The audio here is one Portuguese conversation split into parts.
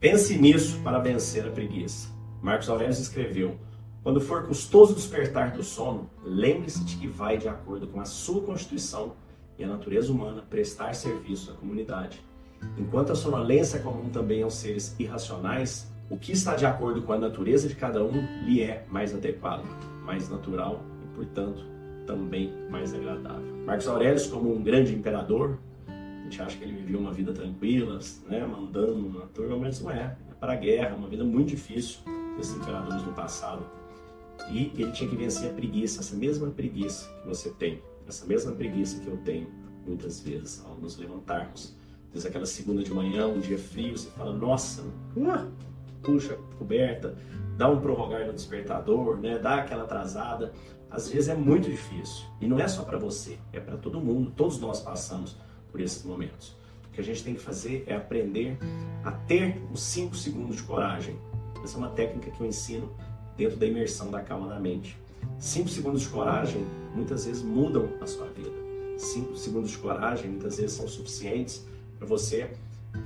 Pense nisso para vencer a preguiça. Marcos Aurélio escreveu: Quando for custoso despertar do sono, lembre-se de que vai de acordo com a sua constituição e a natureza humana prestar serviço à comunidade. Enquanto a sonolência é comum também aos seres irracionais, o que está de acordo com a natureza de cada um lhe é mais adequado, mais natural e, portanto, também mais agradável. Marcos Aurélio, como um grande imperador, gente acha que ele vivia uma vida tranquila, né, mandando na turma, mas não é. É para a guerra, uma vida muito difícil desses imperadores no passado. E ele tinha que vencer a preguiça, essa mesma preguiça que você tem, essa mesma preguiça que eu tenho muitas vezes ao nos levantarmos. Às aquela segunda de manhã, um dia frio, você fala, nossa, uh, puxa coberta, dá um prorrogar no despertador, né? dá aquela atrasada. Às vezes é muito difícil. E não é só para você, é para todo mundo. Todos nós passamos por esses momentos. O que a gente tem que fazer é aprender a ter os 5 segundos de coragem. Essa é uma técnica que eu ensino dentro da imersão da calma da mente. 5 segundos de coragem muitas vezes mudam a sua vida. 5 segundos de coragem muitas vezes são suficientes para você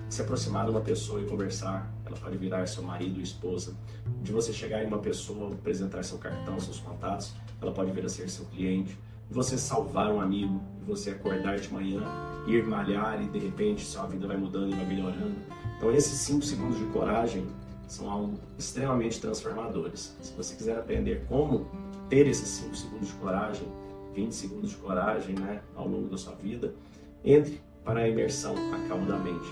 se aproximar de uma pessoa e conversar. Ela pode virar seu marido ou esposa. De você chegar em uma pessoa, apresentar seu cartão, seus contatos, ela pode vir a ser seu cliente você salvar um amigo, você acordar de manhã, ir malhar e de repente sua vida vai mudando e vai melhorando. Então esses 5 segundos de coragem são algo extremamente transformadores. Se você quiser aprender como ter esses 5 segundos de coragem, 20 segundos de coragem né, ao longo da sua vida, entre para a imersão A Calma da Mente.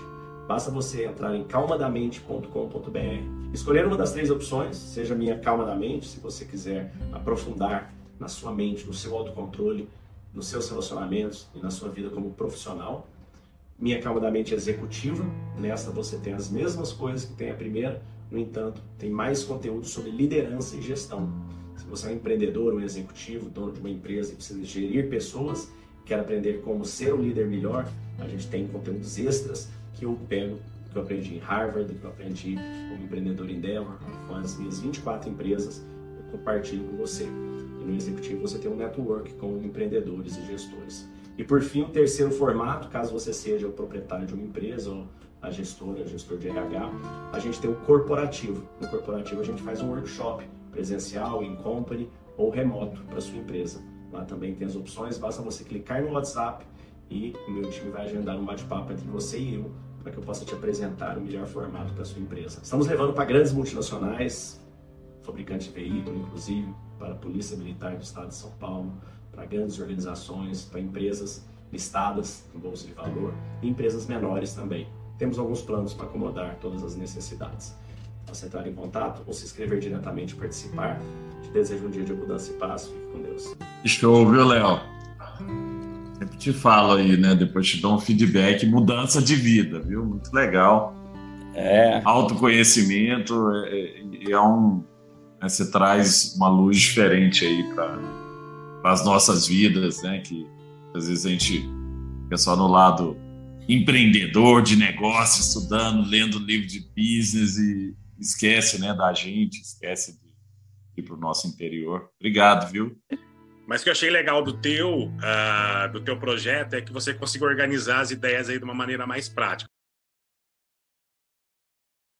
Basta você entrar em calmadamente.com.br, escolher uma das três opções, seja minha Calma da Mente, se você quiser aprofundar na sua mente, no seu autocontrole, nos seus relacionamentos e na sua vida como profissional. Minha calma da mente executiva, nesta você tem as mesmas coisas que tem a primeira, no entanto, tem mais conteúdo sobre liderança e gestão. Se você é um empreendedor, um executivo, dono de uma empresa e precisa gerir pessoas, quer aprender como ser um líder melhor, a gente tem conteúdos extras que eu pego, que eu aprendi em Harvard, que eu aprendi como empreendedor Endeavor, com as minhas 24 empresas, compartilho com você. E no executivo você tem um network com empreendedores e gestores. E por fim, o terceiro formato, caso você seja o proprietário de uma empresa ou a gestora, gestor de RH, a gente tem o corporativo. No corporativo a gente faz um workshop presencial, em company ou remoto para sua empresa. Lá também tem as opções, basta você clicar no WhatsApp e o meu time vai agendar um bate-papo entre você e eu para que eu possa te apresentar o melhor formato para sua empresa. Estamos levando para grandes multinacionais, fabricantes de veículo, inclusive, para a Polícia Militar do Estado de São Paulo, para grandes organizações, para empresas listadas em bolsa de valor e empresas menores também. Temos alguns planos para acomodar todas as necessidades. Você entrar em contato ou se inscrever diretamente e participar. Te desejo um dia de mudança e paz. Fique com Deus. Show, viu, Léo? Sempre te falo aí, né? Depois te dou um feedback. Mudança de vida, viu? Muito legal. É. Autoconhecimento é, é, é um né, você traz uma luz diferente aí para as nossas vidas, né? Que às vezes a gente fica só no lado empreendedor de negócio, estudando, lendo livro de business e esquece, né, da gente, esquece de ir para o nosso interior. Obrigado, viu? Mas o que eu achei legal do teu, uh, do teu projeto é que você consiga organizar as ideias aí de uma maneira mais prática.